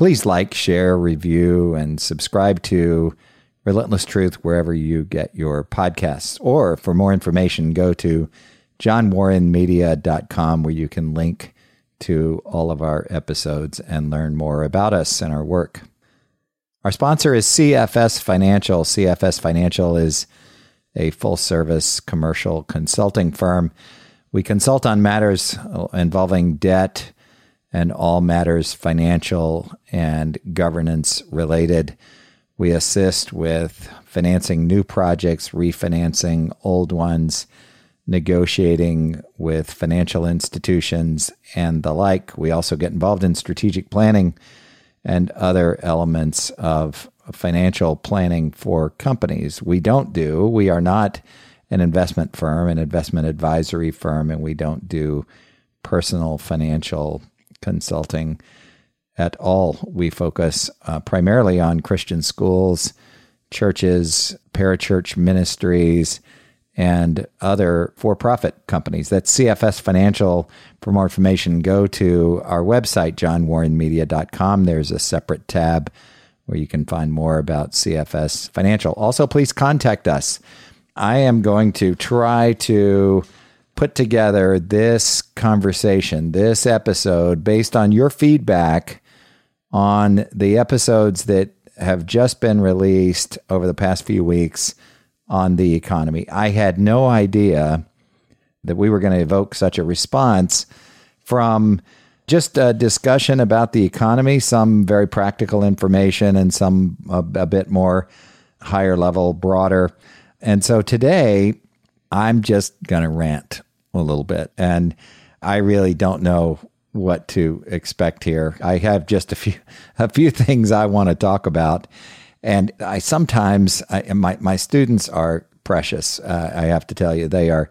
Please like, share, review, and subscribe to Relentless Truth wherever you get your podcasts. Or for more information, go to johnwarrenmedia.com where you can link to all of our episodes and learn more about us and our work. Our sponsor is CFS Financial. CFS Financial is a full service commercial consulting firm. We consult on matters involving debt and all matters financial and governance related. We assist with financing new projects, refinancing old ones, negotiating with financial institutions, and the like. We also get involved in strategic planning and other elements of financial planning for companies. We don't do, we are not an investment firm, an investment advisory firm, and we don't do personal financial consulting at all. We focus uh, primarily on Christian schools, churches, parachurch ministries, and other for profit companies. That's CFS Financial. For more information, go to our website, johnwarrenmedia.com. There's a separate tab where you can find more about CFS Financial. Also, please contact us. I am going to try to put together this conversation, this episode, based on your feedback on the episodes that have just been released over the past few weeks on the economy. I had no idea that we were going to evoke such a response from just a discussion about the economy, some very practical information, and some a, a bit more higher level, broader. And so today, I'm just going to rant a little bit. And I really don't know what to expect here. I have just a few a few things I want to talk about, and I sometimes I, my my students are precious. Uh, I have to tell you, they are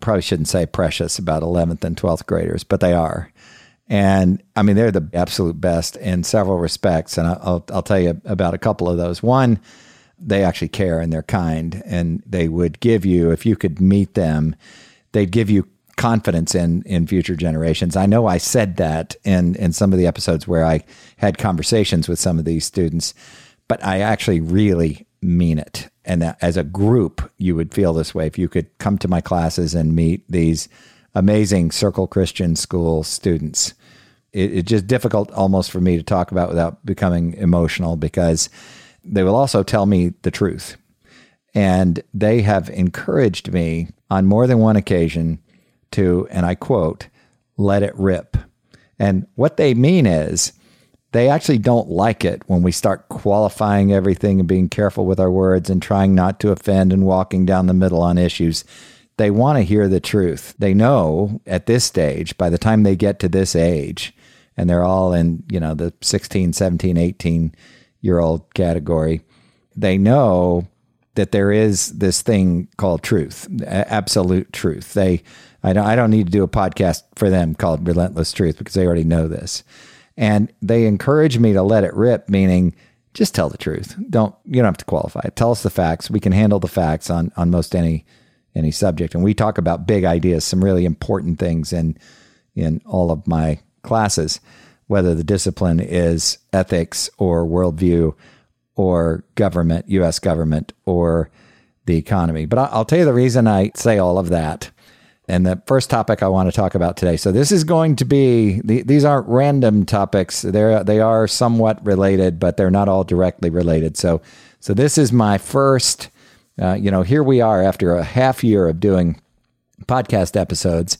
probably shouldn't say precious about eleventh and twelfth graders, but they are. And I mean, they're the absolute best in several respects. And I'll, I'll tell you about a couple of those. One, they actually care and they're kind, and they would give you, if you could meet them, they'd give you confidence in in future generations. I know I said that in in some of the episodes where I had conversations with some of these students, but I actually really mean it. And as a group, you would feel this way if you could come to my classes and meet these amazing Circle Christian School students. It, it's just difficult almost for me to talk about without becoming emotional because they will also tell me the truth. And they have encouraged me on more than one occasion to, and I quote, let it rip. And what they mean is they actually don't like it when we start qualifying everything and being careful with our words and trying not to offend and walking down the middle on issues. They want to hear the truth. They know at this stage, by the time they get to this age, and they're all in, you know, the 16, 17, 18 year old category, they know that there is this thing called truth, absolute truth. They, I don't, I don't need to do a podcast for them called Relentless Truth because they already know this. And they encourage me to let it rip, meaning just tell the truth. Don't you don't have to qualify it. Tell us the facts. We can handle the facts on on most any any subject. And we talk about big ideas, some really important things in in all of my classes, whether the discipline is ethics or worldview or government, U.S. government, or the economy. But I'll tell you the reason I say all of that. And the first topic I want to talk about today. So this is going to be these aren't random topics. They're they are somewhat related, but they're not all directly related. So so this is my first. Uh, you know, here we are after a half year of doing podcast episodes,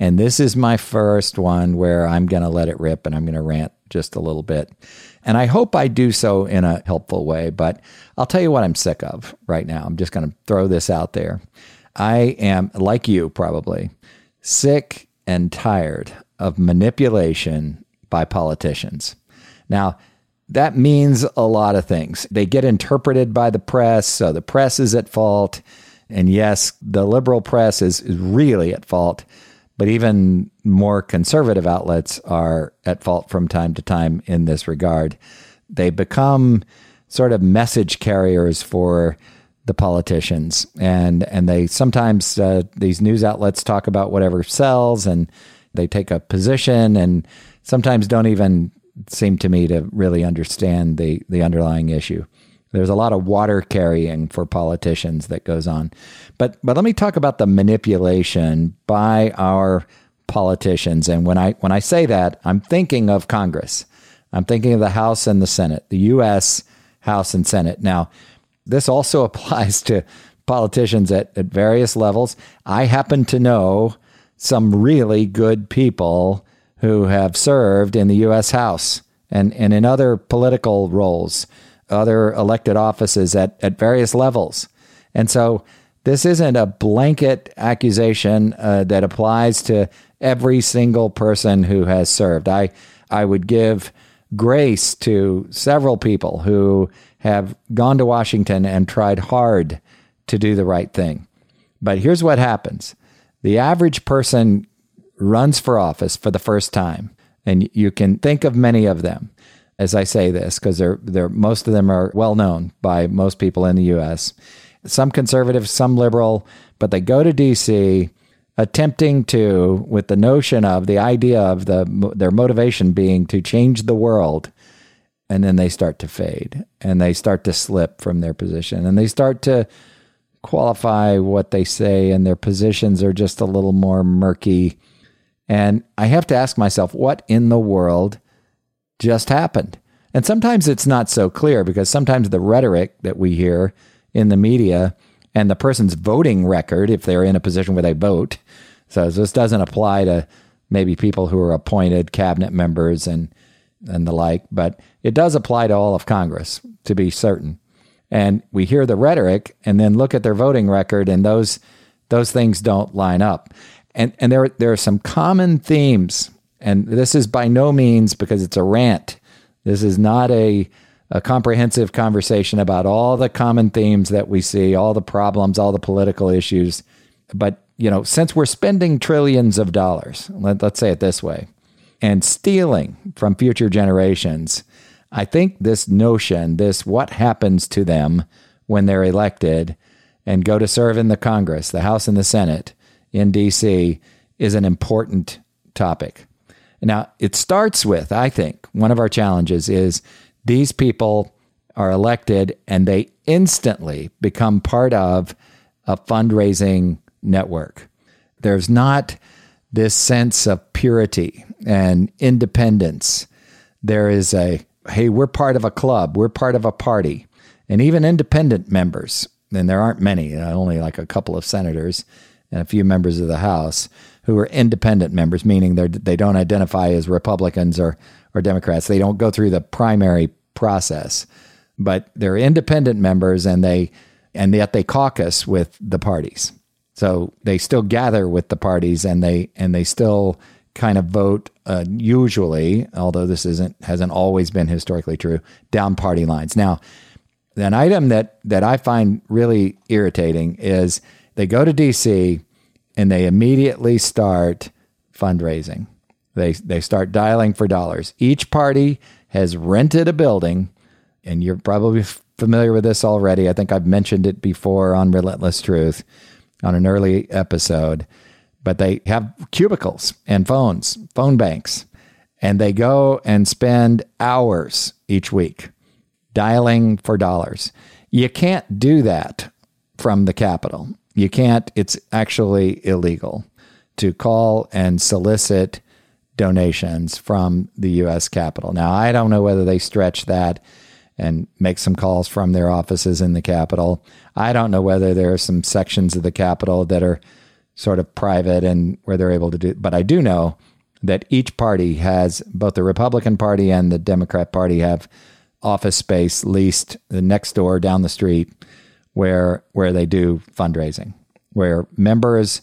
and this is my first one where I'm going to let it rip and I'm going to rant just a little bit. And I hope I do so in a helpful way, but I'll tell you what I'm sick of right now. I'm just going to throw this out there. I am, like you probably, sick and tired of manipulation by politicians. Now, that means a lot of things. They get interpreted by the press, so the press is at fault. And yes, the liberal press is, really at fault, but even more conservative outlets are at fault from time to time in this regard. They become sort of message carriers for the politicians, and and they sometimes uh, these news outlets talk about whatever sells, and they take a position, and sometimes don't even seem to me to really understand the the underlying issue. There's a lot of water carrying for politicians that goes on. But but let me talk about the manipulation by our politicians. And when I when I say that, I'm thinking of Congress. I'm thinking of the House and the Senate, the US House and Senate. Now, this also applies to politicians at, at various levels. I happen to know some really good people who have served in the U.S. House and, and in other political roles, other elected offices at, at various levels. And so this isn't a blanket accusation uh, that applies to every single person who has served. I, I would give grace to several people who have gone to Washington and tried hard to do the right thing. But here's what happens the average person runs for office for the first time, and you can think of many of them as I say this because they're they're most of them are well known by most people in the U.S. Some conservative, some liberal, but they go to D.C. attempting to, with the notion of the idea of the their motivation being to change the world, and then they start to fade and they start to slip from their position and they start to qualify what they say and their positions are just a little more murky and I have to ask myself, what in the world just happened? And sometimes it's not so clear because sometimes the rhetoric that we hear in the media and the person's voting record, if they're in a position where they vote, so this doesn't apply to maybe people who are appointed cabinet members and and the like, but it does apply to all of Congress to be certain. And we hear the rhetoric and then look at their voting record and those those things don't line up and and there there are some common themes, and this is by no means because it's a rant. This is not a a comprehensive conversation about all the common themes that we see, all the problems, all the political issues. But you know, since we're spending trillions of dollars, let, let's say it this way, and stealing from future generations, I think this notion, this what happens to them when they're elected and go to serve in the Congress, the House and the Senate, in DC is an important topic. Now, it starts with, I think, one of our challenges is these people are elected and they instantly become part of a fundraising network. There's not this sense of purity and independence. There is a, hey, we're part of a club, we're part of a party. And even independent members, and there aren't many, uh, only like a couple of senators, and a few members of the House who are independent members, meaning they they don't identify as Republicans or or Democrats. They don't go through the primary process, but they're independent members, and they and yet they caucus with the parties. So they still gather with the parties, and they and they still kind of vote uh, usually, although this isn't hasn't always been historically true, down party lines. Now, an item that that I find really irritating is they go to DC and they immediately start fundraising. They they start dialing for dollars. Each party has rented a building, and you're probably familiar with this already. I think I've mentioned it before on Relentless Truth on an early episode. But they have cubicles and phones, phone banks, and they go and spend hours each week dialing for dollars. You can't do that from the Capitol. You can't, it's actually illegal to call and solicit donations from the U.S. Capitol. Now, I don't know whether they stretch that and make some calls from their offices in the Capitol. I don't know whether there are some sections of the Capitol that are sort of private and where they're able to do, but I do know that each party has, both the Republican Party and the Democrat Party have office space leased the next door down the street where where they do fundraising, where members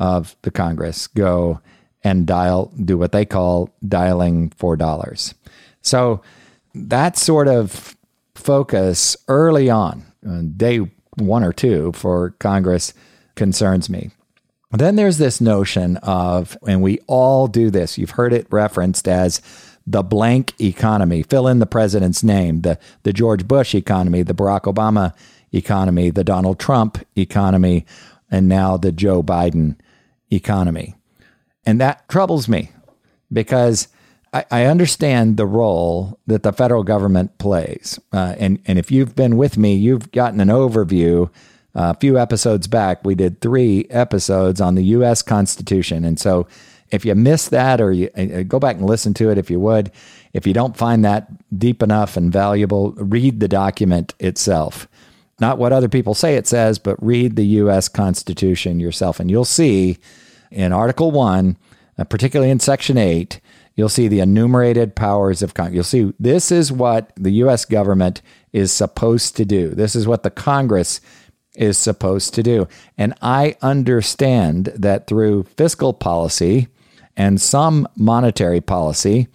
of the Congress go and dial do what they call dialing for dollars. So that sort of focus early on, day one or two for Congress, concerns me. Then there's this notion of, and we all do this, you've heard it referenced as the blank economy. Fill in the president's name, the, the George Bush economy, the Barack Obama economy, the Donald Trump economy, and now the Joe Biden economy. And that troubles me because I, I understand the role that the federal government plays. Uh, and, and if you've been with me, you've gotten an overview. Uh, a few episodes back, we did three episodes on the U.S. Constitution. And so if you missed that or you uh, go back and listen to it if you would, if you don't find that deep enough and valuable, read the document itself. Not what other people say it says, but read the U.S. Constitution yourself. And you'll see in Article 1, uh, particularly in Section 8, you'll see the enumerated powers of Congress. You'll see this is what the U.S. government is supposed to do. This is what the Congress is supposed to do. And I understand that through fiscal policy and some monetary policy,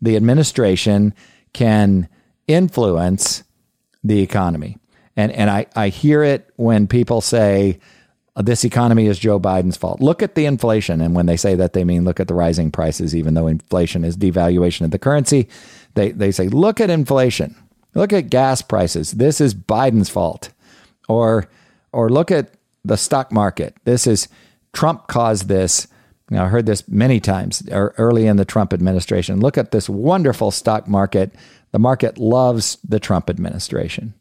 the administration can influence the economy. And, and I, I hear it when people say, uh, this economy is Joe Biden's fault. Look at the inflation. And when they say that, they mean look at the rising prices, even though inflation is devaluation of the currency. They, they say, look at inflation. Look at gas prices. This is Biden's fault. Or, or look at the stock market. This is Trump caused this. Know, I heard this many times er, early in the Trump administration. Look at this wonderful stock market. The market loves the Trump administration.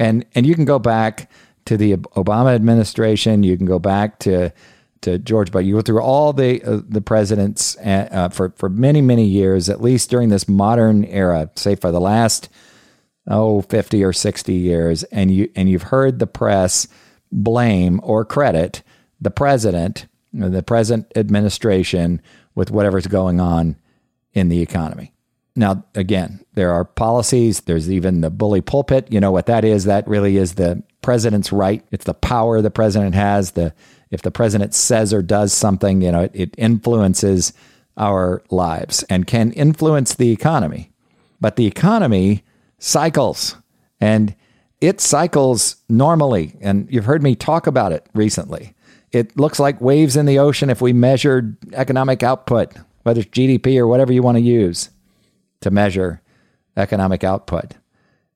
And, and you can go back to the Obama administration. You can go back to to George Bush. You go through all the uh, the presidents uh, uh, for for many many years, at least during this modern era, say for the last oh 50 or 60 years, and you and you've heard the press blame or credit the president, the present administration, with whatever's going on in the economy. Now, again, there are policies. There's even the bully pulpit. You know what that is? That really is the president's right. It's the power the president has. The if the president says or does something, you know, it, it influences our lives and can influence the economy. But the economy cycles and it cycles normally. And you've heard me talk about it recently. It looks like waves in the ocean if we measured economic output, whether it's GDP or whatever you want to use to measure economic output.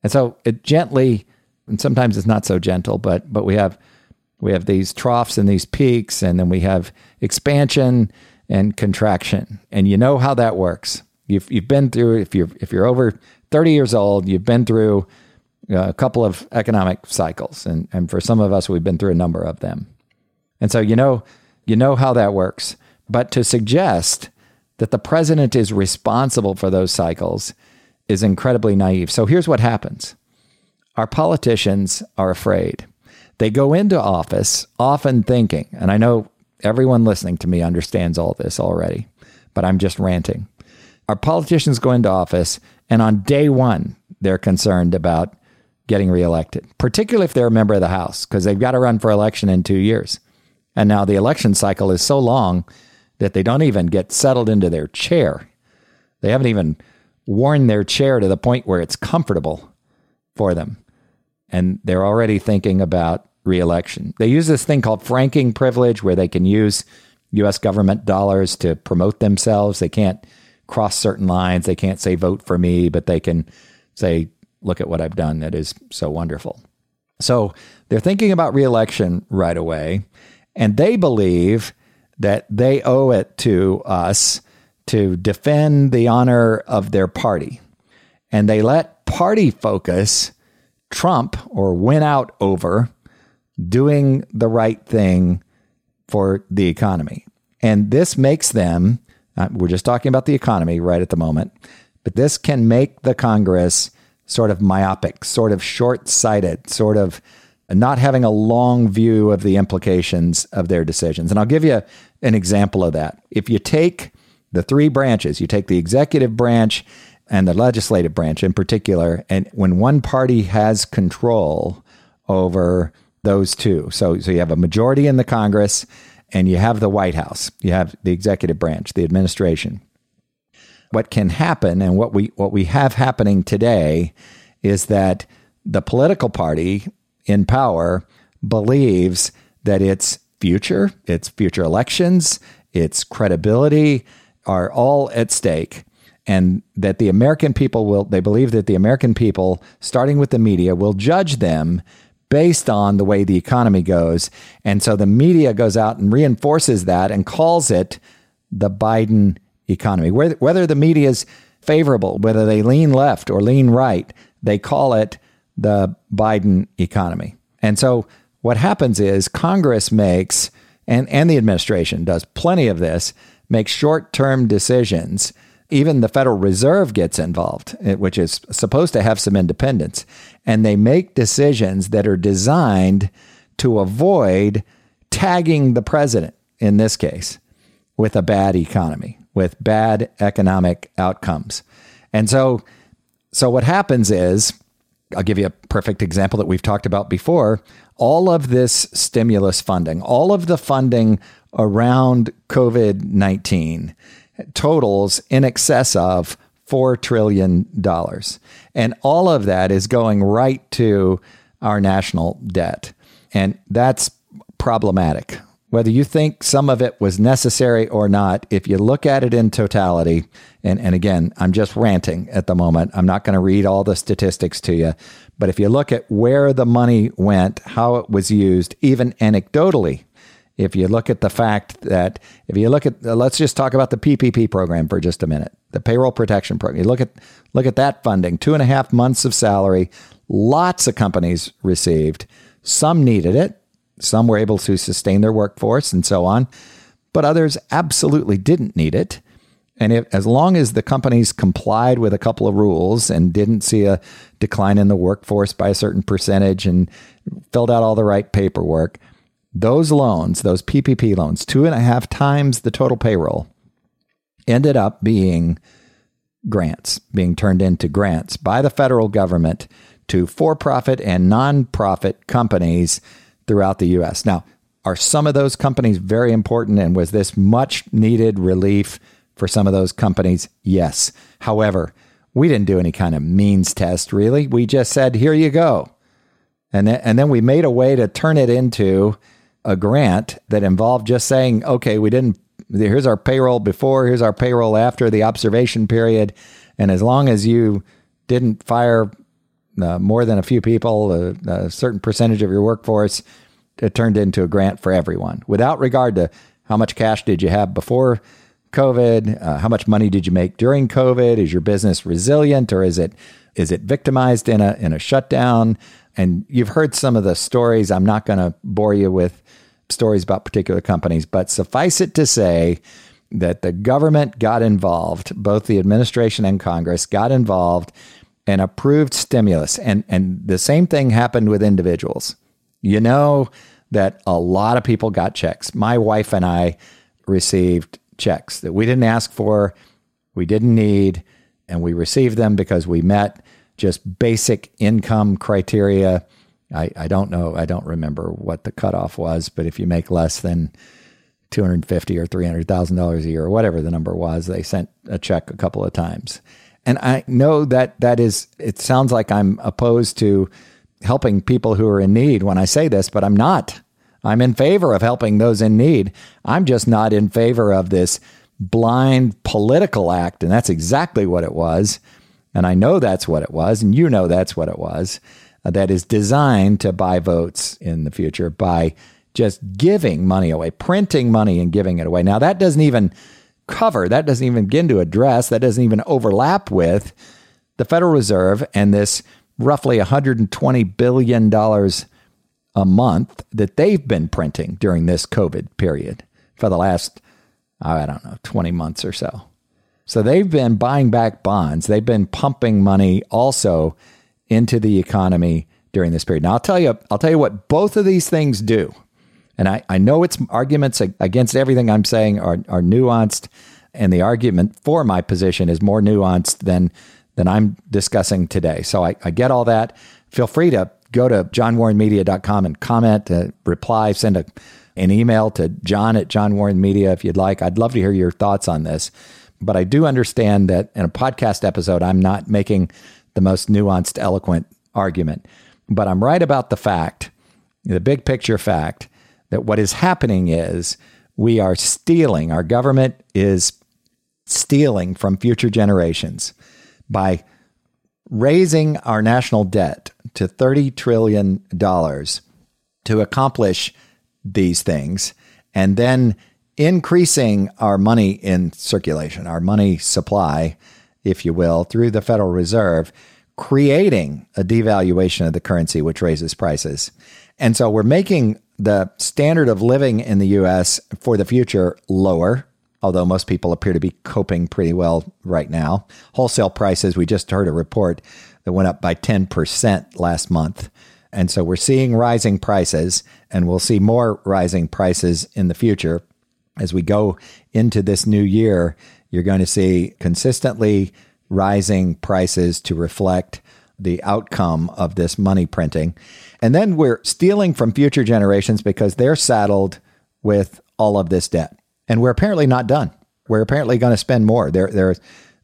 And so it gently, and sometimes it's not so gentle, but but we have we have these troughs and these peaks, and then we have expansion and contraction. And you know how that works. You've you've been through if you're if you're over 30 years old, you've been through uh, a couple of economic cycles, and and for some of us, we've been through a number of them. And so you know you know how that works. But to suggest that the president is responsible for those cycles is incredibly naive. So here's what happens our politicians are afraid. They go into office often thinking, and I know everyone listening to me understands all this already, but I'm just ranting. Our politicians go into office, and on day one, they're concerned about getting reelected, particularly if they're a member of the House, because they've got to run for election in two years. And now the election cycle is so long that they don't even get settled into their chair. They haven't even worn their chair to the point where it's comfortable for them. And they're already thinking about reelection. They use this thing called franking privilege where they can use US government dollars to promote themselves. They can't cross certain lines. They can't say vote for me, but they can say, look at what I've done that is so wonderful. So they're thinking about reelection right away. And they believe that they owe it to us to defend the honor of their party. And they let party focus trump or win out over doing the right thing for the economy. And this makes them, uh, we're just talking about the economy right at the moment, but this can make the Congress sort of myopic, sort of short sighted, sort of not having a long view of the implications of their decisions. And I'll give you an example of that. If you take the three branches, you take the executive branch and the legislative branch in particular, and when one party has control over those two, so, so you have a majority in the Congress and you have the White House, you have the executive branch, the administration. what can happen and what we what we have happening today is that the political party in power believes that its future, its future elections, its credibility are all at stake and that the American people will, they believe that the American people, starting with the media, will judge them based on the way the economy goes. And so the media goes out and reinforces that and calls it the Biden economy. Whether the media is favorable, whether they lean left or lean right, they call it the Biden economy. And so what happens is Congress makes, and, and the administration does plenty of this, makes short term decisions even the Federal Reserve gets involved, eh, which is supposed to have some independence, and they make decisions that are designed to avoid tagging the president, in this case, with a bad economy, with bad economic outcomes. And so, so what happens is, I'll give you a perfect example that we've talked about before. All of this stimulus funding, all of the funding around COVID 19 totals in excess of $4 trillion. And all of that is going right to our national debt. And that's problematic. Whether you think some of it was necessary or not, if you look at it in totality, and, and again, I'm just ranting at the moment, I'm not going to read all the statistics to you, but if you look at where the money went, how it was used, even anecdotally, if you look at the fact that if you look at let's just talk about the PPP program for just a minute, the payroll protection program. You look at look at that funding, two and a half months of salary. Lots of companies received. Some needed it. Some were able to sustain their workforce and so on, but others absolutely didn't need it. And if, as long as the companies complied with a couple of rules and didn't see a decline in the workforce by a certain percentage and filled out all the right paperwork, those loans, those PPP loans, two and a half times the total payroll, ended up being grants, being turned into grants by the federal government to for profit and nonprofit companies throughout the U.S. Now, are some of those companies very important? And was this much needed relief for some of those companies? Yes. However, we didn't do any kind of means test, really. We just said, here you go. And then, and then we made a way to turn it into a grant that involved just saying, okay, we didn't, here's our payroll before, here's our payroll after the observation period. And as long as you didn't fire uh, more than a few people, uh, a certain percentage of your workforce, it turned into a grant for everyone without regard to how much cash did you have before COVID, uh, how much money did you make during COVID? Is your business resilient or is it is it victimized in a in a shutdown? And you've heard some of the stories. I'm not going to bore you with stories about particular companies, but suffice it to say that the government got involved, both the administration and Congress got involved and approved stimulus. And, and the same thing happened with individuals. You know that a lot of people got checks. My wife and I received checks that we didn't ask for, we didn't need, and we received them because we met just basic income criteria I, I don't know. I don't remember what the cutoff was, but if you make less than two hundred fifty or three hundred thousand dollars a year or whatever the number was, they sent a check a couple of times. And I know that that is. It sounds like I'm opposed to helping people who are in need when I say this, but I'm not. I'm in favor of helping those in need. I'm just not in favor of this blind political act, and that's exactly what it was. And I know that's what it was, and you know that's what it was uh, that is designed to buy votes in the future by just giving money away, printing money and giving it away. Now, that doesn't even cover, that doesn't even begin to address, that doesn't even overlap with the Federal Reserve and this roughly $120 billion a month that they've been printing during this COVID period for the last, oh, I don't know, 20 months or so. So they've been buying back bonds. They've been pumping money also into the economy during this period. Now, I'll tell you, I'll tell you what both of these things do. And I, I know its arguments against everything I'm saying are, are nuanced, and the argument for my position is more nuanced than than I'm discussing today. So I, I get all that. Feel free to go to johnwarrenmedia.com and comment, uh, reply, send a, an email to john at johnwarrenmedia if you'd like. I'd love to hear your thoughts on this. But I do understand that in a podcast episode, I'm not making the most nuanced, eloquent argument. But I'm right about the fact, the big picture fact, that what is happening is we are stealing, our government is stealing from future generations by raising our national debt to $30 trillion to accomplish these things and then increasing our money in circulation, our money supply, if you will, through the Federal Reserve, creating a devaluation of the currency, which raises prices. And so we're making the standard of living in the US for the future lower, although most people appear to be coping pretty well right now. Wholesale prices, we just heard a report that went up by 10% last month. And so we're seeing rising prices, and we'll see more rising prices in the future. As we go into this new year, you're going to see consistently rising prices to reflect the outcome of this money printing. And then we're stealing from future generations because they're saddled with all of this debt. And we're apparently not done. We're apparently going to spend more. There, there,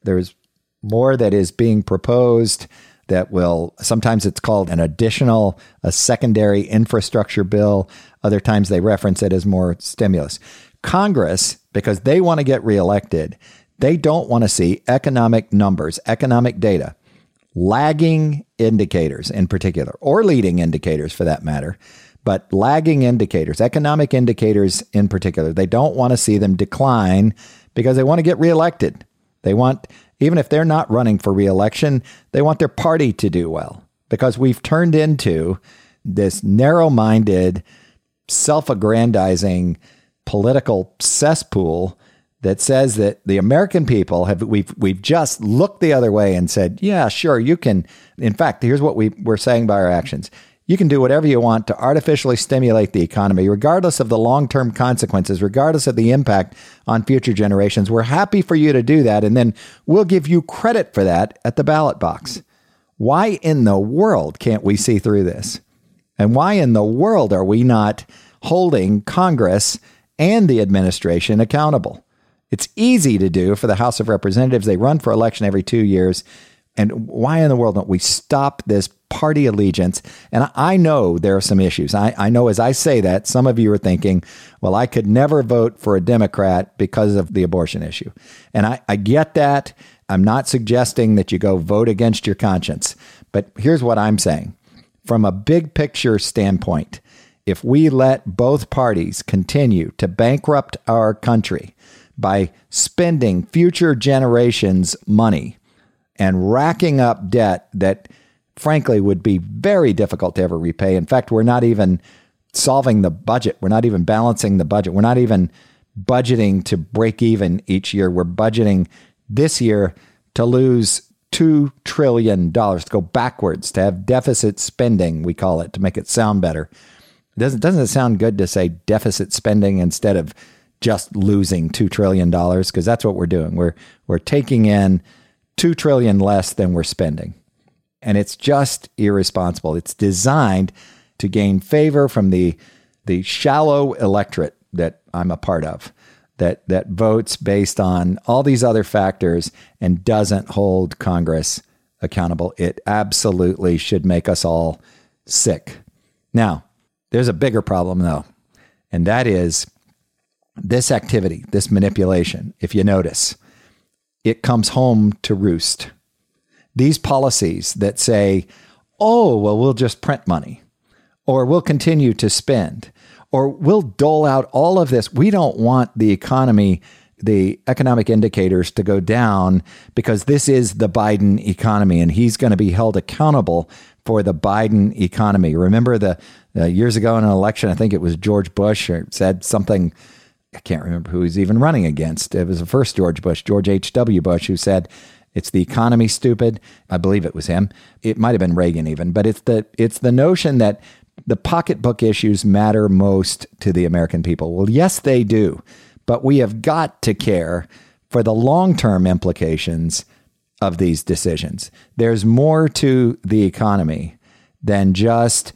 there's more that is being proposed that will sometimes it's called an additional a secondary infrastructure bill other times they reference it as more stimulus congress because they want to get reelected they don't want to see economic numbers economic data lagging indicators in particular or leading indicators for that matter but lagging indicators economic indicators in particular they don't want to see them decline because they want to get reelected. They want even if they're not running for reelection, they want their party to do well because we've turned into this narrow minded, self aggrandizing political cesspool that says that the American people have we've we've just looked the other way and said, yeah, sure, you can. In fact, here's what we, we're saying by our actions. You can do whatever you want to artificially stimulate the economy, regardless of the long term consequences, regardless of the impact on future generations. We're happy for you to do that, and then we'll give you credit for that at the ballot box. Why in the world can't we see through this? And why in the world are we not holding Congress and the administration accountable? It's easy to do for the House of Representatives. They run for election every two years. And why in the world don't we stop this party allegiance? And I know there are some issues. I, I know as I say that, some of you are thinking, well, I could never vote for a Democrat because of the abortion issue. And I, I get that. I'm not suggesting that you go vote against your conscience. But here's what I'm saying from a big picture standpoint, if we let both parties continue to bankrupt our country by spending future generations' money, and racking up debt that frankly would be very difficult to ever repay. In fact, we're not even solving the budget. We're not even balancing the budget. We're not even budgeting to break even each year. We're budgeting this year to lose $2 trillion, to go backwards, to have deficit spending, we call it, to make it sound better. Doesn't, doesn't it sound good to say deficit spending instead of just losing $2 trillion? Because that's what we're doing. We're, we're taking in 2 trillion less than we're spending. And it's just irresponsible. It's designed to gain favor from the the shallow electorate that I'm a part of that that votes based on all these other factors and doesn't hold Congress accountable. It absolutely should make us all sick. Now, there's a bigger problem though, and that is this activity, this manipulation, if you notice, it comes home to roost. These policies that say, oh, well, we'll just print money, or we'll continue to spend, or we'll dole out all of this. We don't want the economy, the economic indicators to go down because this is the Biden economy and he's going to be held accountable for the Biden economy. Remember the uh, years ago in an election, I think it was George Bush said something I can't remember who he's even running against. It was the first George Bush, George H.W. Bush, who said, it's the economy stupid. I believe it was him. It might have been Reagan even, but it's the it's the notion that the pocketbook issues matter most to the American people. Well, yes, they do, but we have got to care for the long-term implications of these decisions. There's more to the economy than just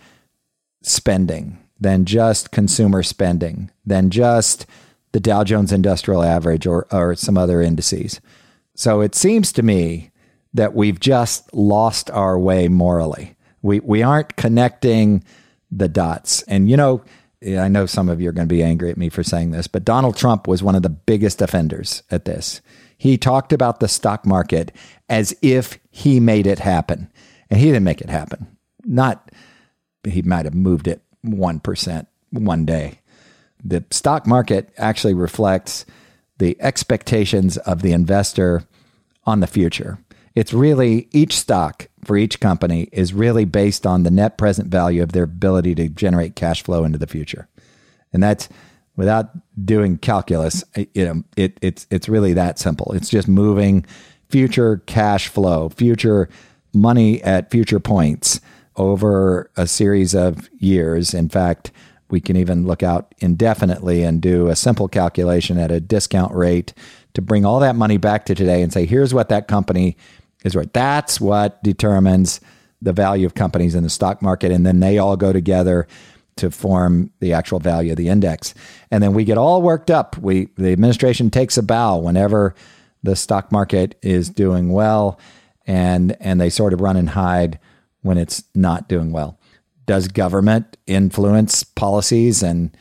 spending, than just consumer spending, than just the Dow Jones Industrial Average or, or some other indices. So it seems to me that we've just lost our way morally. We, we aren't connecting the dots. And, you know, I know some of you are going to be angry at me for saying this, but Donald Trump was one of the biggest offenders at this. He talked about the stock market as if he made it happen, and he didn't make it happen. Not, he might have moved it 1% one day. The stock market actually reflects the expectations of the investor on the future. It's really each stock for each company is really based on the net present value of their ability to generate cash flow into the future. And that's without doing calculus, you know, it, it's it's really that simple. It's just moving future cash flow, future money at future points over a series of years. In fact, we can even look out indefinitely and do a simple calculation at a discount rate to bring all that money back to today and say, here's what that company is worth. That's what determines the value of companies in the stock market. And then they all go together to form the actual value of the index. And then we get all worked up. We the administration takes a bow whenever the stock market is doing well and and they sort of run and hide when it's not doing well. Does government influence policies and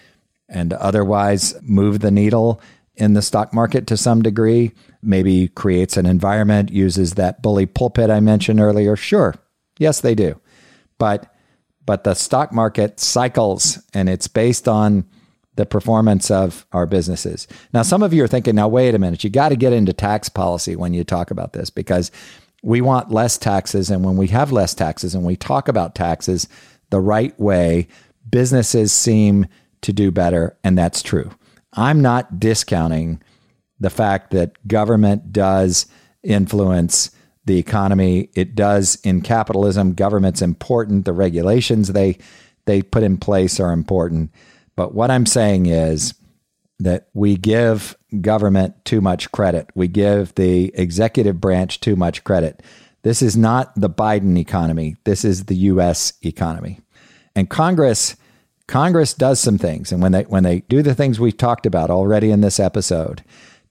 and otherwise move the needle in the stock market to some degree? Maybe creates an environment, uses that bully pulpit I mentioned earlier. Sure. Yes, they do. But but the stock market cycles and it's based on the performance of our businesses. Now, some of you are thinking, now, wait a minute, you got to get into tax policy when you talk about this because we want less taxes. And when we have less taxes and we talk about taxes the right way, businesses seem to do better. And that's true. I'm not discounting the fact that government does influence the economy. It does in capitalism. Government's important. The regulations they they put in place are important. But what I'm saying is that we give government too much credit. We give the executive branch too much credit. This is not the Biden economy. This is the US economy. And Congress Congress does some things and when they when they do the things we've talked about already in this episode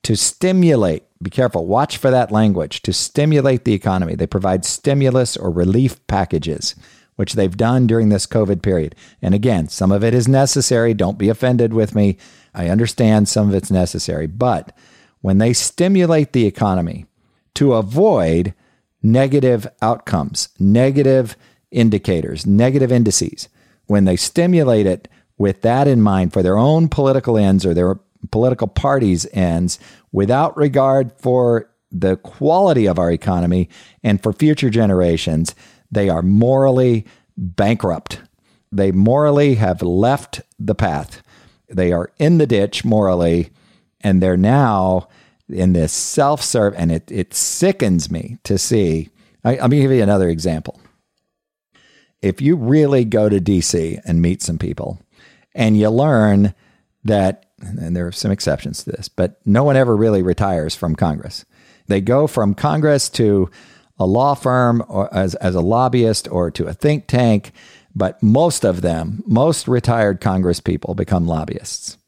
to stimulate be careful, watch for that language to stimulate the economy. They provide stimulus or relief packages, which they've done during this COVID period. And again, some of it is necessary. Don't be offended with me. I understand some of it's necessary. But when they stimulate the economy to avoid negative outcomes, negative indicators, negative indices, when they stimulate it with that in mind for their own political ends or their political parties' ends, without regard for the quality of our economy and for future generations, they are morally bankrupt. They morally have left the path. They are in the ditch morally, and they're now in this self serve, and it, it sickens me to see. I, I'm going to give you another example. If you really go to DC and meet some people, and you learn that and there are some exceptions to this, but no one ever really retires from Congress. They go from Congress to a law firm or as, as a lobbyist or to a think tank, but most of them, most retired Congress people become lobbyists.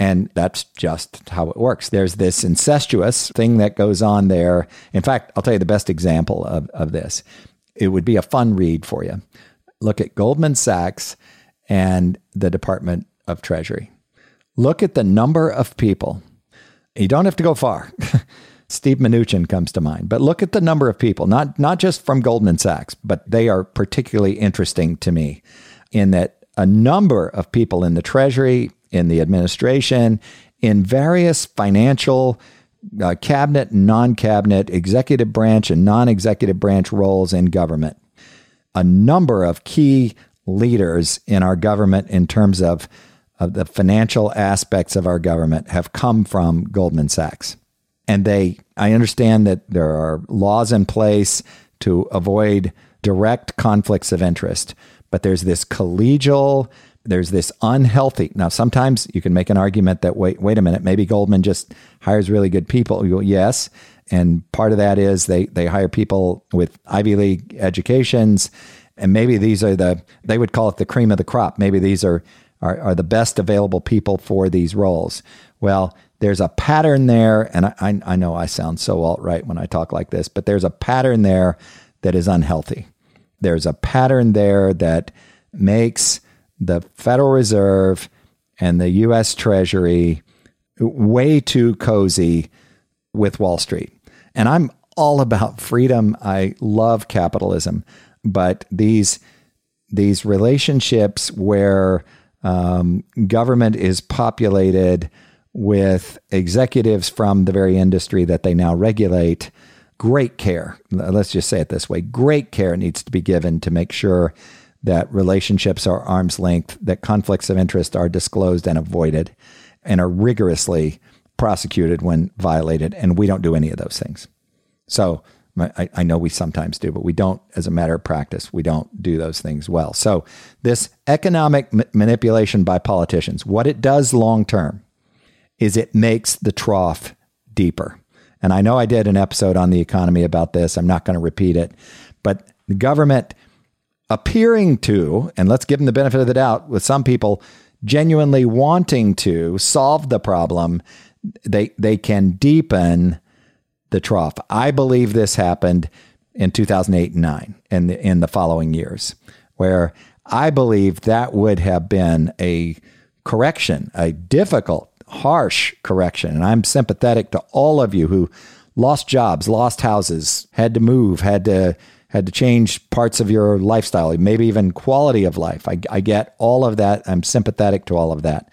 And that's just how it works. There's this incestuous thing that goes on there. In fact, I'll tell you the best example of, of this. It would be a fun read for you. Look at Goldman Sachs and the Department of Treasury. Look at the number of people. You don't have to go far. Steve Mnuchin comes to mind, but look at the number of people, not, not just from Goldman Sachs, but they are particularly interesting to me in that a number of people in the Treasury, in the administration, in various financial, uh, cabinet, non cabinet, executive branch, and non executive branch roles in government. A number of key leaders in our government in terms of of the financial aspects of our government have come from Goldman Sachs. And they, I understand that there are laws in place to avoid direct conflicts of interest, but there's this collegial, there's this unhealthy. Now, sometimes you can make an argument that wait, wait a minute, maybe Goldman just hires really good people. Go, yes, and part of that is they they hire people with Ivy League educations, and maybe these are the they would call it the cream of the crop. Maybe these are are, are the best available people for these roles. Well, there's a pattern there, and I, I know I sound so alt right when I talk like this, but there's a pattern there that is unhealthy. There's a pattern there that makes the Federal Reserve and the U.S. Treasury way too cozy with Wall Street. And I'm all about freedom. I love capitalism, but these these relationships where um, government is populated with executives from the very industry that they now regulate. Great care, let's just say it this way great care needs to be given to make sure that relationships are arm's length, that conflicts of interest are disclosed and avoided, and are rigorously prosecuted when violated. And we don't do any of those things. So I, I, know we sometimes do, but we don't, as a matter of practice, we don't do those things well. So, this economic ma- manipulation by politicians, what it does long term is it makes the trough deeper. And I know I did an episode on the economy about this. I'm not going to repeat it, but the government appearing to, and let's give them the benefit of the doubt, with some people genuinely wanting to solve the problem, they they can deepen the trough. I believe this happened in 2008 and 9 and in the following years, where I believe that would have been a correction, a difficult, harsh correction. And I'm sympathetic to all of you who lost jobs, lost houses, had to move, had to had to change parts of your lifestyle, maybe even quality of life. I, I get all of that. I'm sympathetic to all of that.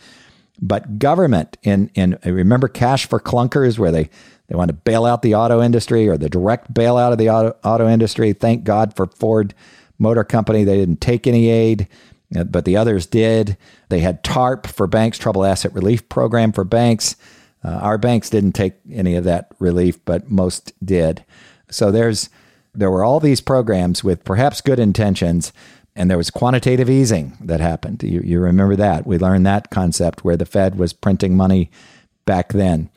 But government in in remember cash for clunkers where they they want to bail out the auto industry or the direct bailout of the auto, auto industry. Thank God for Ford Motor Company. They didn't take any aid, uh, but the others did. They had TARP for banks, Troubled Asset Relief Program for banks. Uh, our banks didn't take any of that relief, but most did. So there's there were all these programs with perhaps good intentions, and there was quantitative easing that happened. You, you remember that? We learned that concept where the Fed was printing money back then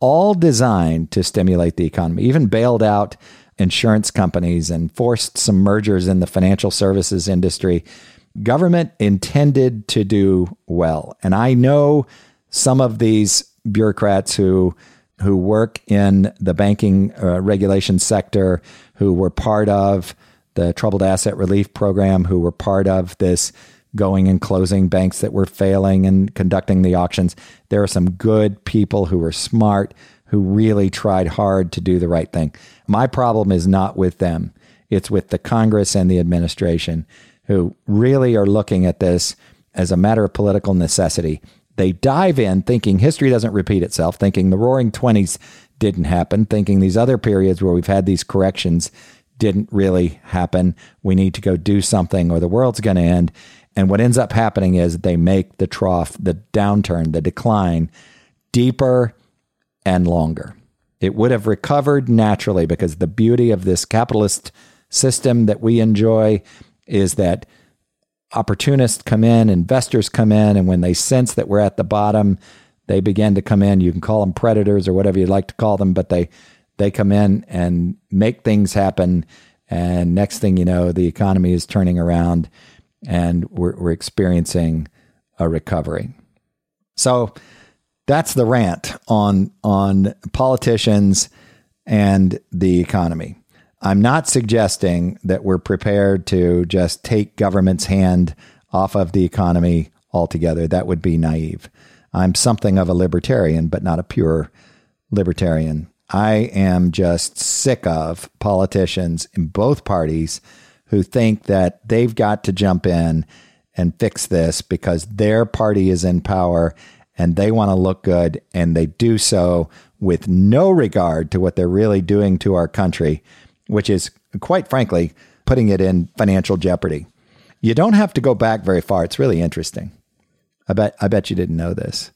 all designed to stimulate the economy, even bailed out insurance companies and forced some mergers in the financial services industry. Government intended to do well. And I know some of these bureaucrats who who work in the banking uh, regulation sector, who were part of the troubled asset relief program, who were part of this going and closing banks that were failing and conducting the auctions. There are some good people who were smart, who really tried hard to do the right thing. My problem is not with them, it's with the Congress and the administration who really are looking at this as a matter of political necessity. They dive in thinking history doesn't repeat itself, thinking the roaring 20s didn't happen, thinking these other periods where we've had these corrections didn't really happen. We need to go do something or the world's going to end. And what ends up happening is they make the trough, the downturn, the decline deeper and longer. It would have recovered naturally because the beauty of this capitalist system that we enjoy is that opportunists come in, investors come in, and when they sense that we're at the bottom, they begin to come in. You can call them predators or whatever you'd like to call them, but they they come in and make things happen. And next thing you know, the economy is turning around and we're, we're experiencing a recovery. So that's the rant on on politicians and the economy. I'm not suggesting that we're prepared to just take government's hand off of the economy altogether. That would be naive. I'm something of a libertarian, but not a pure libertarian. I am just sick of politicians in both parties who think that they've got to jump in and fix this because their party is in power and they want to look good and they do so with no regard to what they're really doing to our country, which is quite frankly putting it in financial jeopardy. You don't have to go back very far. It's really interesting. I bet I bet you didn't know this.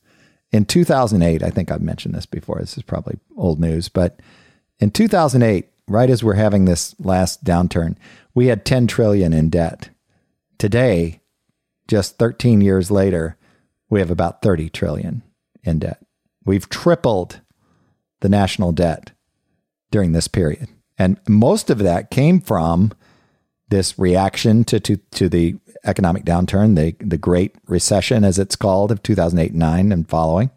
In 2008, I think I've mentioned this before. This is probably old news, but in 2008, right as we're having this last downturn, we had 10 trillion in debt. Today, just 13 years later, we have about 30 trillion in debt. We've tripled the national debt during this period. And most of that came from this reaction to, to, to the economic downturn, the, the Great Recession, as it's called, of 2008 9 and following,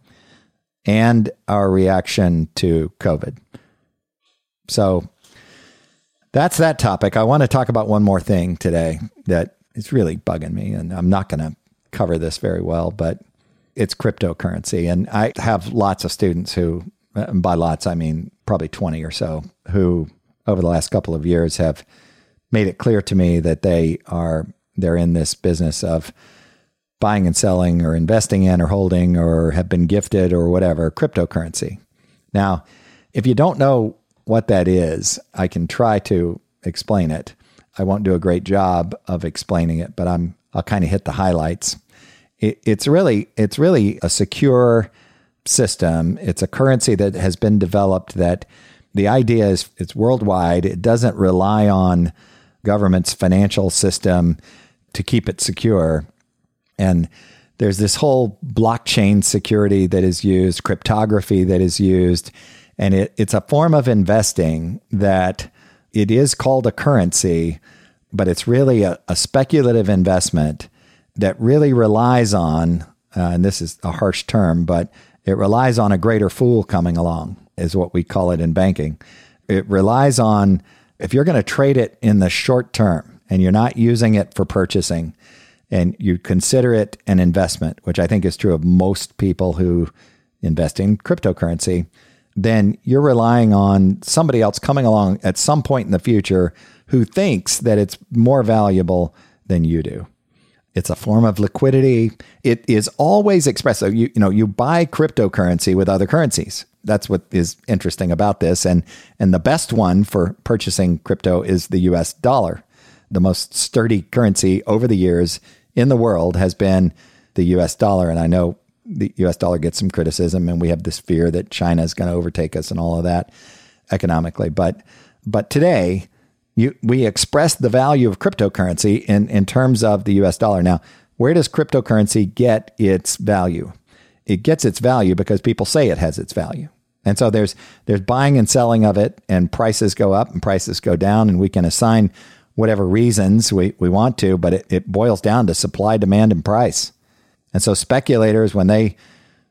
and our reaction to COVID. So that's that topic. I want to talk about one more thing today that is really bugging me, and I'm not going to cover this very well, but it's cryptocurrency. And I have lots of students who, by lots, I mean probably 20 or so, who over the last couple of years have made it clear to me that they are they're in this business of buying and selling or investing in or holding or have been gifted or whatever cryptocurrency. Now, if you don't know what that is, I can try to explain it. I won't do a great job of explaining it, but I'm I'll kind of hit the highlights. It, it's really it's really a secure system. It's a currency that has been developed that the idea is it's worldwide. It doesn't rely on government's financial system to keep it secure. And there's this whole blockchain security that is used, cryptography that is used, and it, it's a form of investing that it is called a currency, but it's really a, a speculative investment that really relies on, uh, and this is a harsh term, but it relies on a greater fool coming along, is what we call it in banking. It relies on, if you're going to trade it in the short term and you're not using it for purchasing, and you consider it an investment, which I think is true of most people who invest in cryptocurrency, then you're relying on somebody else coming along at some point in the future who thinks that it's more valuable than you do. It's a form of liquidity. It is always expressed. So you, you know, you buy cryptocurrency with other currencies. That's what is interesting about this. And and the best one for purchasing crypto is the US dollar. The most sturdy currency over the years in the world has been the US dollar. And I know the US dollar gets some criticism and we have this fear that China is going to overtake us and all of that economically. But but today you, we express the value of cryptocurrency in, in terms of the US dollar. Now, where does cryptocurrency get its value? It gets its value because people say it has its value. And so there's there's buying and selling of it and prices go up and prices go down and we can assign whatever reasons we, we want to, but it, it boils down to supply, demand, and price. And so speculators, when they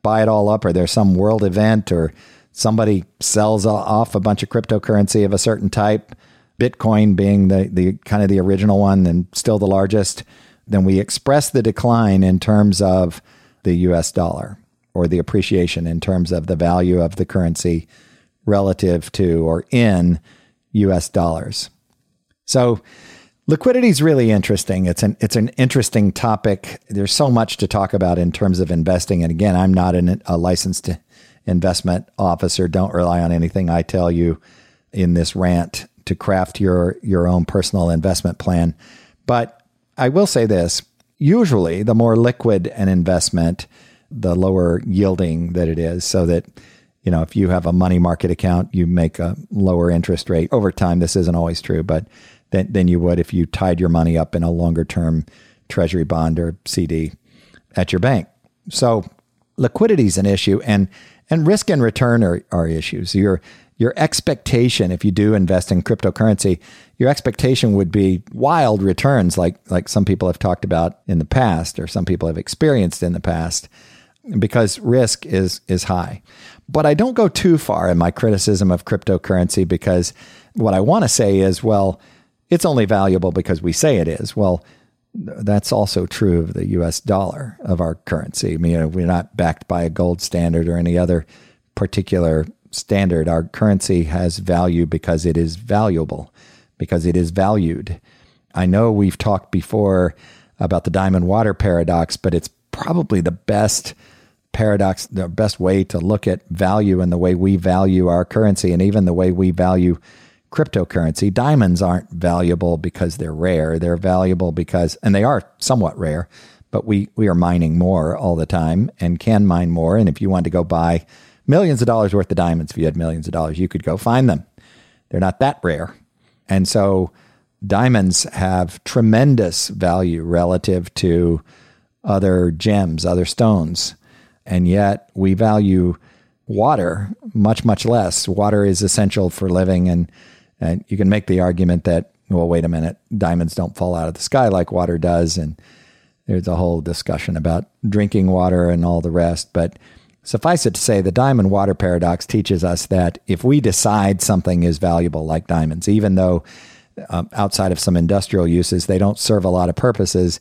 buy it all up, or there's some world event, or somebody sells off a bunch of cryptocurrency of a certain type, Bitcoin being the, the kind of the original one and still the largest, then we express the decline in terms of the US dollar or the appreciation in terms of the value of the currency relative to or in US dollars. So Liquidity is really interesting. It's an it's an interesting topic. There's so much to talk about in terms of investing. And again, I'm not an, a licensed investment officer. Don't rely on anything I tell you in this rant to craft your your own personal investment plan. But I will say this: usually, the more liquid an investment, the lower yielding that it is. So that you know, if you have a money market account, you make a lower interest rate over time. This isn't always true, but than, than you would if you tied your money up in a longer term treasury bond or CD at your bank. So liquidity is an issue and and risk and return are, are issues. Your your expectation if you do invest in cryptocurrency, your expectation would be wild returns like like some people have talked about in the past or some people have experienced in the past because risk is is high. But I don't go too far in my criticism of cryptocurrency because what I want to say is well, it's only valuable because we say it is. Well, that's also true of the US dollar, of our currency. I mean, we're not backed by a gold standard or any other particular standard. Our currency has value because it is valuable, because it is valued. I know we've talked before about the diamond water paradox, but it's probably the best paradox, the best way to look at value and the way we value our currency and even the way we value cryptocurrency. Diamonds aren't valuable because they're rare. They're valuable because, and they are somewhat rare, but we, we are mining more all the time and can mine more. And if you wanted to go buy millions of dollars worth of diamonds, if you had millions of dollars, you could go find them. They're not that rare. And so diamonds have tremendous value relative to other gems, other stones. And yet we value water much, much less. Water is essential for living and and you can make the argument that well, wait a minute, diamonds don't fall out of the sky like water does. And there's a whole discussion about drinking water and all the rest. But suffice it to say, the diamond water paradox teaches us that if we decide something is valuable, like diamonds, even though um, outside of some industrial uses, they don't serve a lot of purposes,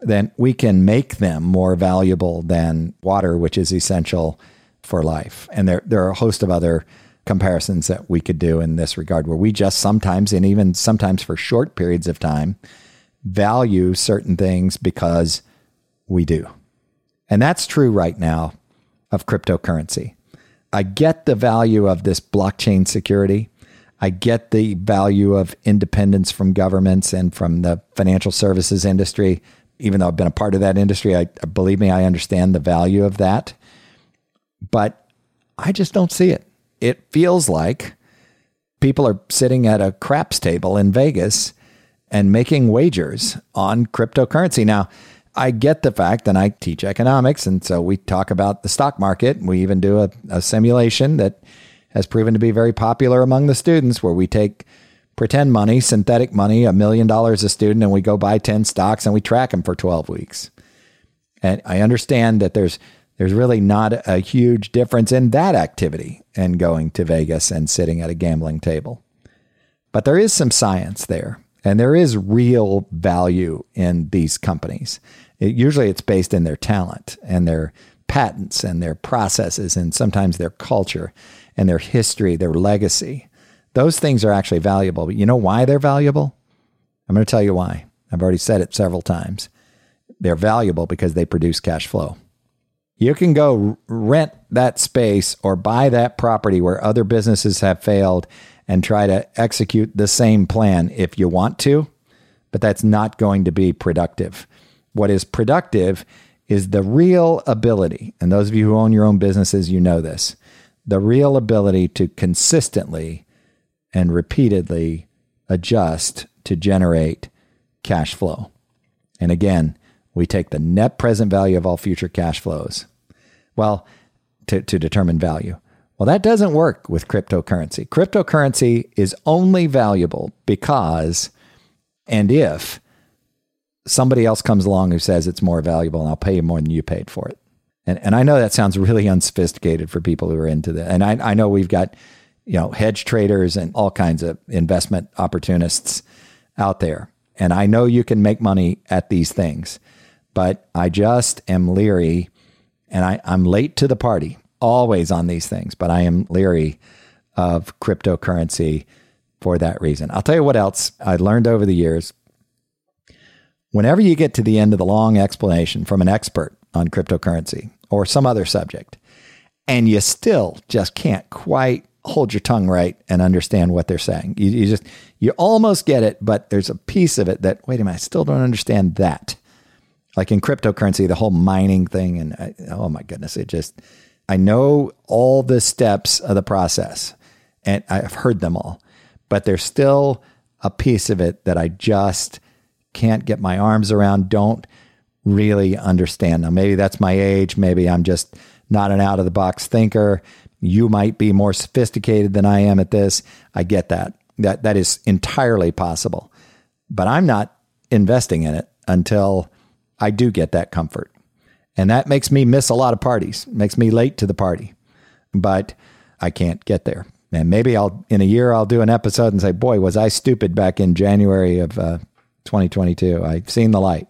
then we can make them more valuable than water, which is essential for life. And there, there are a host of other comparisons that we could do in this regard where we just sometimes, and even sometimes for short periods of time, value certain things because we do. And that's true right now of cryptocurrency. I get the value of this blockchain security. I get the value of independence from governments and from the financial services industry. Even though I've been a part of that industry, I believe me, I understand the value of that. But I just don't see it. It feels like people are sitting at a craps table in Vegas and making wagers on cryptocurrency. Now, I get the fact, and I teach economics, and so we talk about the stock market. We even do a, a simulation that has proven to be very popular among the students, where we take pretend money, synthetic money, a million dollars a student, and we go buy 10 stocks and we track them for 12 weeks. And I understand that there's there's really not a huge difference in that activity and going to Vegas and sitting at a gambling table. But there is some science there. And there is real value in these companies. It, usually it's based in their talent and their patents and their processes and sometimes their culture and their history, their legacy. Those things are actually valuable. But you know why they're valuable? I'm going to tell you why. I've already said it several times. They're valuable because they produce cash flow. You can go rent that space or buy that property where other businesses have failed and try to execute the same plan if you want to, but that's not going to be productive. What is productive is the real ability, and those of you who own your own businesses, you know this the real ability to consistently and repeatedly adjust to generate cash flow. And again, we take the net present value of all future cash flows. Well, to, to determine value. Well, that doesn't work with cryptocurrency. Cryptocurrency is only valuable because and if somebody else comes along who says it's more valuable and I'll pay you more than you paid for it. And, and I know that sounds really unsophisticated for people who are into that. And I, I know we've got, you know, hedge traders and all kinds of investment opportunists out there. And I know you can make money at these things, but I just am leery and I, I'm late to the party always on these things, but I am leery of cryptocurrency for that reason. I'll tell you what else I learned over the years. Whenever you get to the end of the long explanation from an expert on cryptocurrency or some other subject, and you still just can't quite hold your tongue right and understand what they're saying. You, you, just, you almost get it, but there's a piece of it that, wait a minute, I still don't understand that. Like in cryptocurrency, the whole mining thing, and I, oh my goodness, it just, I know all the steps of the process and I've heard them all, but there's still a piece of it that I just can't get my arms around, don't really understand. Now, maybe that's my age. Maybe I'm just not an out of the box thinker. You might be more sophisticated than I am at this. I get that. That that is entirely possible. But I'm not investing in it until I do get that comfort. And that makes me miss a lot of parties, makes me late to the party. But I can't get there. And maybe I'll, in a year, I'll do an episode and say, boy, was I stupid back in January of uh, 2022. I've seen the light.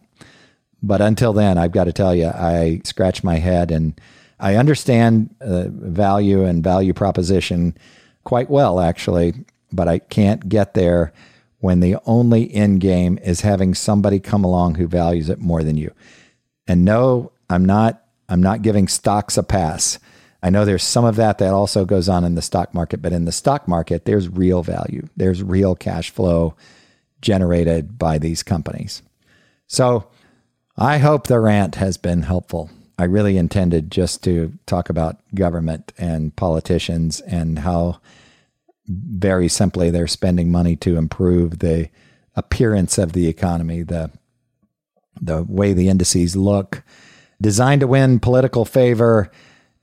But until then, I've got to tell you, I scratch my head and I understand uh, value and value proposition quite well, actually, but I can't get there when the only end game is having somebody come along who values it more than you. And no, I'm not I'm not giving stocks a pass. I know there's some of that that also goes on in the stock market, but in the stock market, there's real value. There's real cash flow generated by these companies. So I hope the rant has been helpful. I really intended just to talk about government and politicians and how very simply they're spending money to improve the appearance of the economy, the the way the indices look, designed to win political favor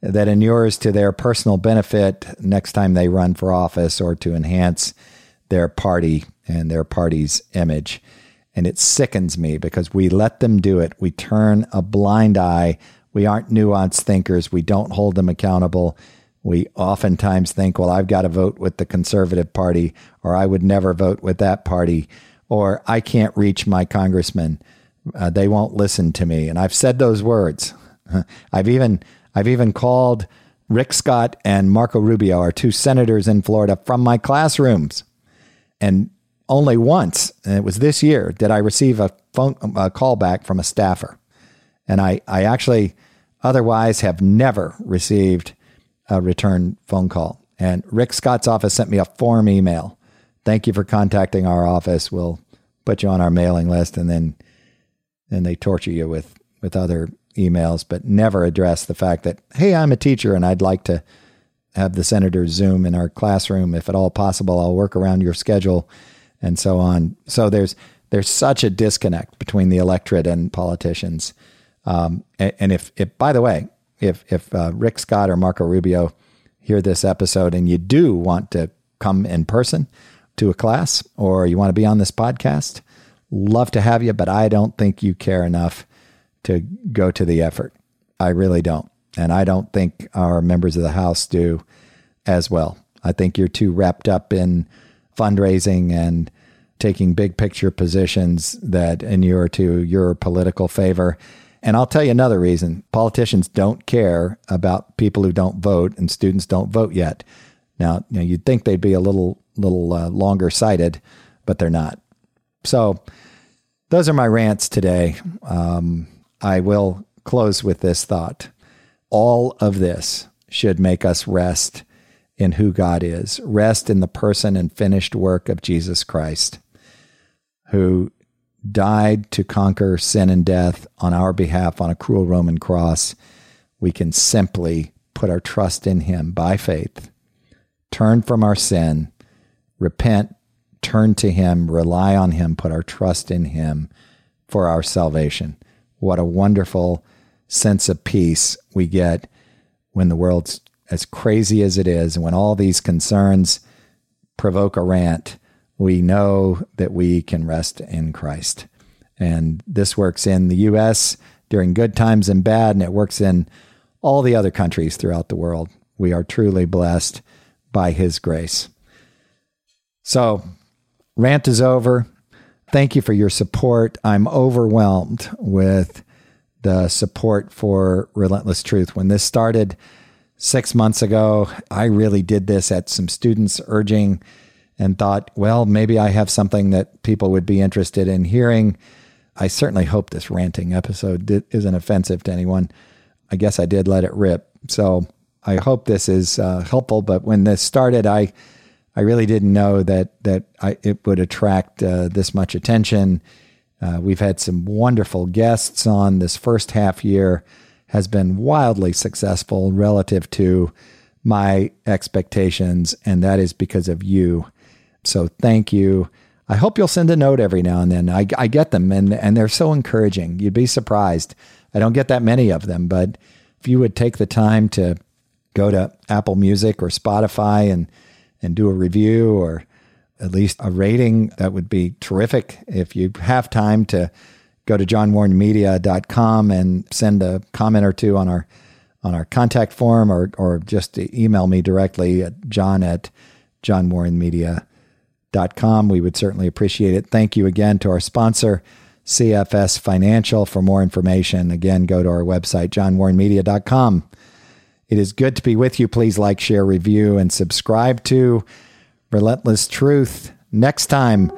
that inures to their personal benefit next time they run for office or to enhance their party and their party's image. And it sickens me because we let them do it. We turn a blind eye. We aren't nuanced thinkers. We don't hold them accountable. We oftentimes think, well, I've got to vote with the conservative party, or I would never vote with that party, or I can't reach my congressman. Uh, they won't listen to me. And I've said those words. I've even I've even called Rick Scott and Marco Rubio, our two senators in Florida, from my classrooms. And only once, and it was this year, did I receive a phone a call back from a staffer. And I, I actually otherwise have never received a return phone call. And Rick Scott's office sent me a form email. Thank you for contacting our office. We'll put you on our mailing list and then then they torture you with with other emails, but never address the fact that, hey, I'm a teacher and I'd like to have the senator Zoom in our classroom if at all possible. I'll work around your schedule and so on. So there's there's such a disconnect between the electorate and politicians. Um, and, and, if, if, by the way, if if uh, Rick Scott or Marco Rubio hear this episode and you do want to come in person to a class or you want to be on this podcast, love to have you. But I don't think you care enough to go to the effort. I really don't, and I don't think our members of the House do as well. I think you're too wrapped up in fundraising and taking big picture positions that inure to your political favor. And I'll tell you another reason politicians don't care about people who don't vote and students don't vote yet. Now, you you'd think they'd be a little, little uh, longer sighted, but they're not. So, those are my rants today. Um, I will close with this thought. All of this should make us rest in who God is, rest in the person and finished work of Jesus Christ, who died to conquer sin and death on our behalf on a cruel Roman cross. We can simply put our trust in him by faith, turn from our sin, repent, turn to him, rely on him, put our trust in him for our salvation. What a wonderful sense of peace we get when the world's as crazy as it is, and when all these concerns provoke a rant, we know that we can rest in Christ. And this works in the U.S. during good times and bad, and it works in all the other countries throughout the world. We are truly blessed by His grace. So, rant is over. Thank you for your support. I'm overwhelmed with the support for Relentless Truth. When this started, six months ago. I really did this at some students' urging and thought, well, maybe I have something that people would be interested in hearing. I certainly hope this ranting episode isn't offensive to anyone. I guess I did let it rip. So I hope this is uh, helpful. But when this started, I I really didn't know that that I, it would attract uh, this much attention. Uh, we've had some wonderful guests on this first half year has been wildly successful relative to my expectations, and that is because of you. So thank you. I hope you'll send a note every now and then. I, I get them, and, and they're so encouraging. You'd be surprised. I don't get that many of them, but if you would take the time to go to Apple Music or Spotify and and do a review or at least a rating, that would be terrific. If you have time to go to johnwarrenmedia.com and send a comment or two on our on our contact form or or just email me directly at john at johnwarrenmedia.com. We would certainly appreciate it. Thank you again to our sponsor, CFS Financial. For more information, again, go to our website, johnwarrenmedia.com. It is good to be with you. Please like, share, review, and subscribe to Relentless Truth. Next time,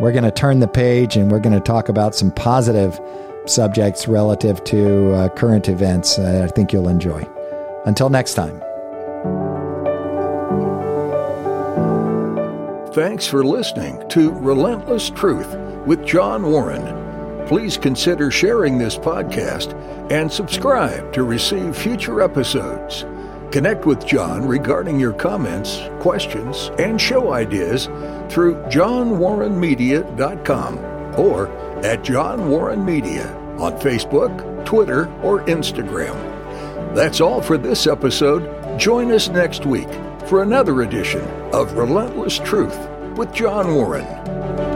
we're going to turn the page and we're going to talk about some positive subjects relative to uh, current events I think you'll enjoy. Until next time. Thanks for listening to Relentless Truth with John Warren. Please consider sharing this podcast and subscribe to receive future episodes. Connect with John regarding your comments, questions, and show ideas through johnwarrenmedia.com or at John Warren Media on Facebook, Twitter, or Instagram. That's all for this episode. Join us next week for another edition of Relentless Truth with John Warren.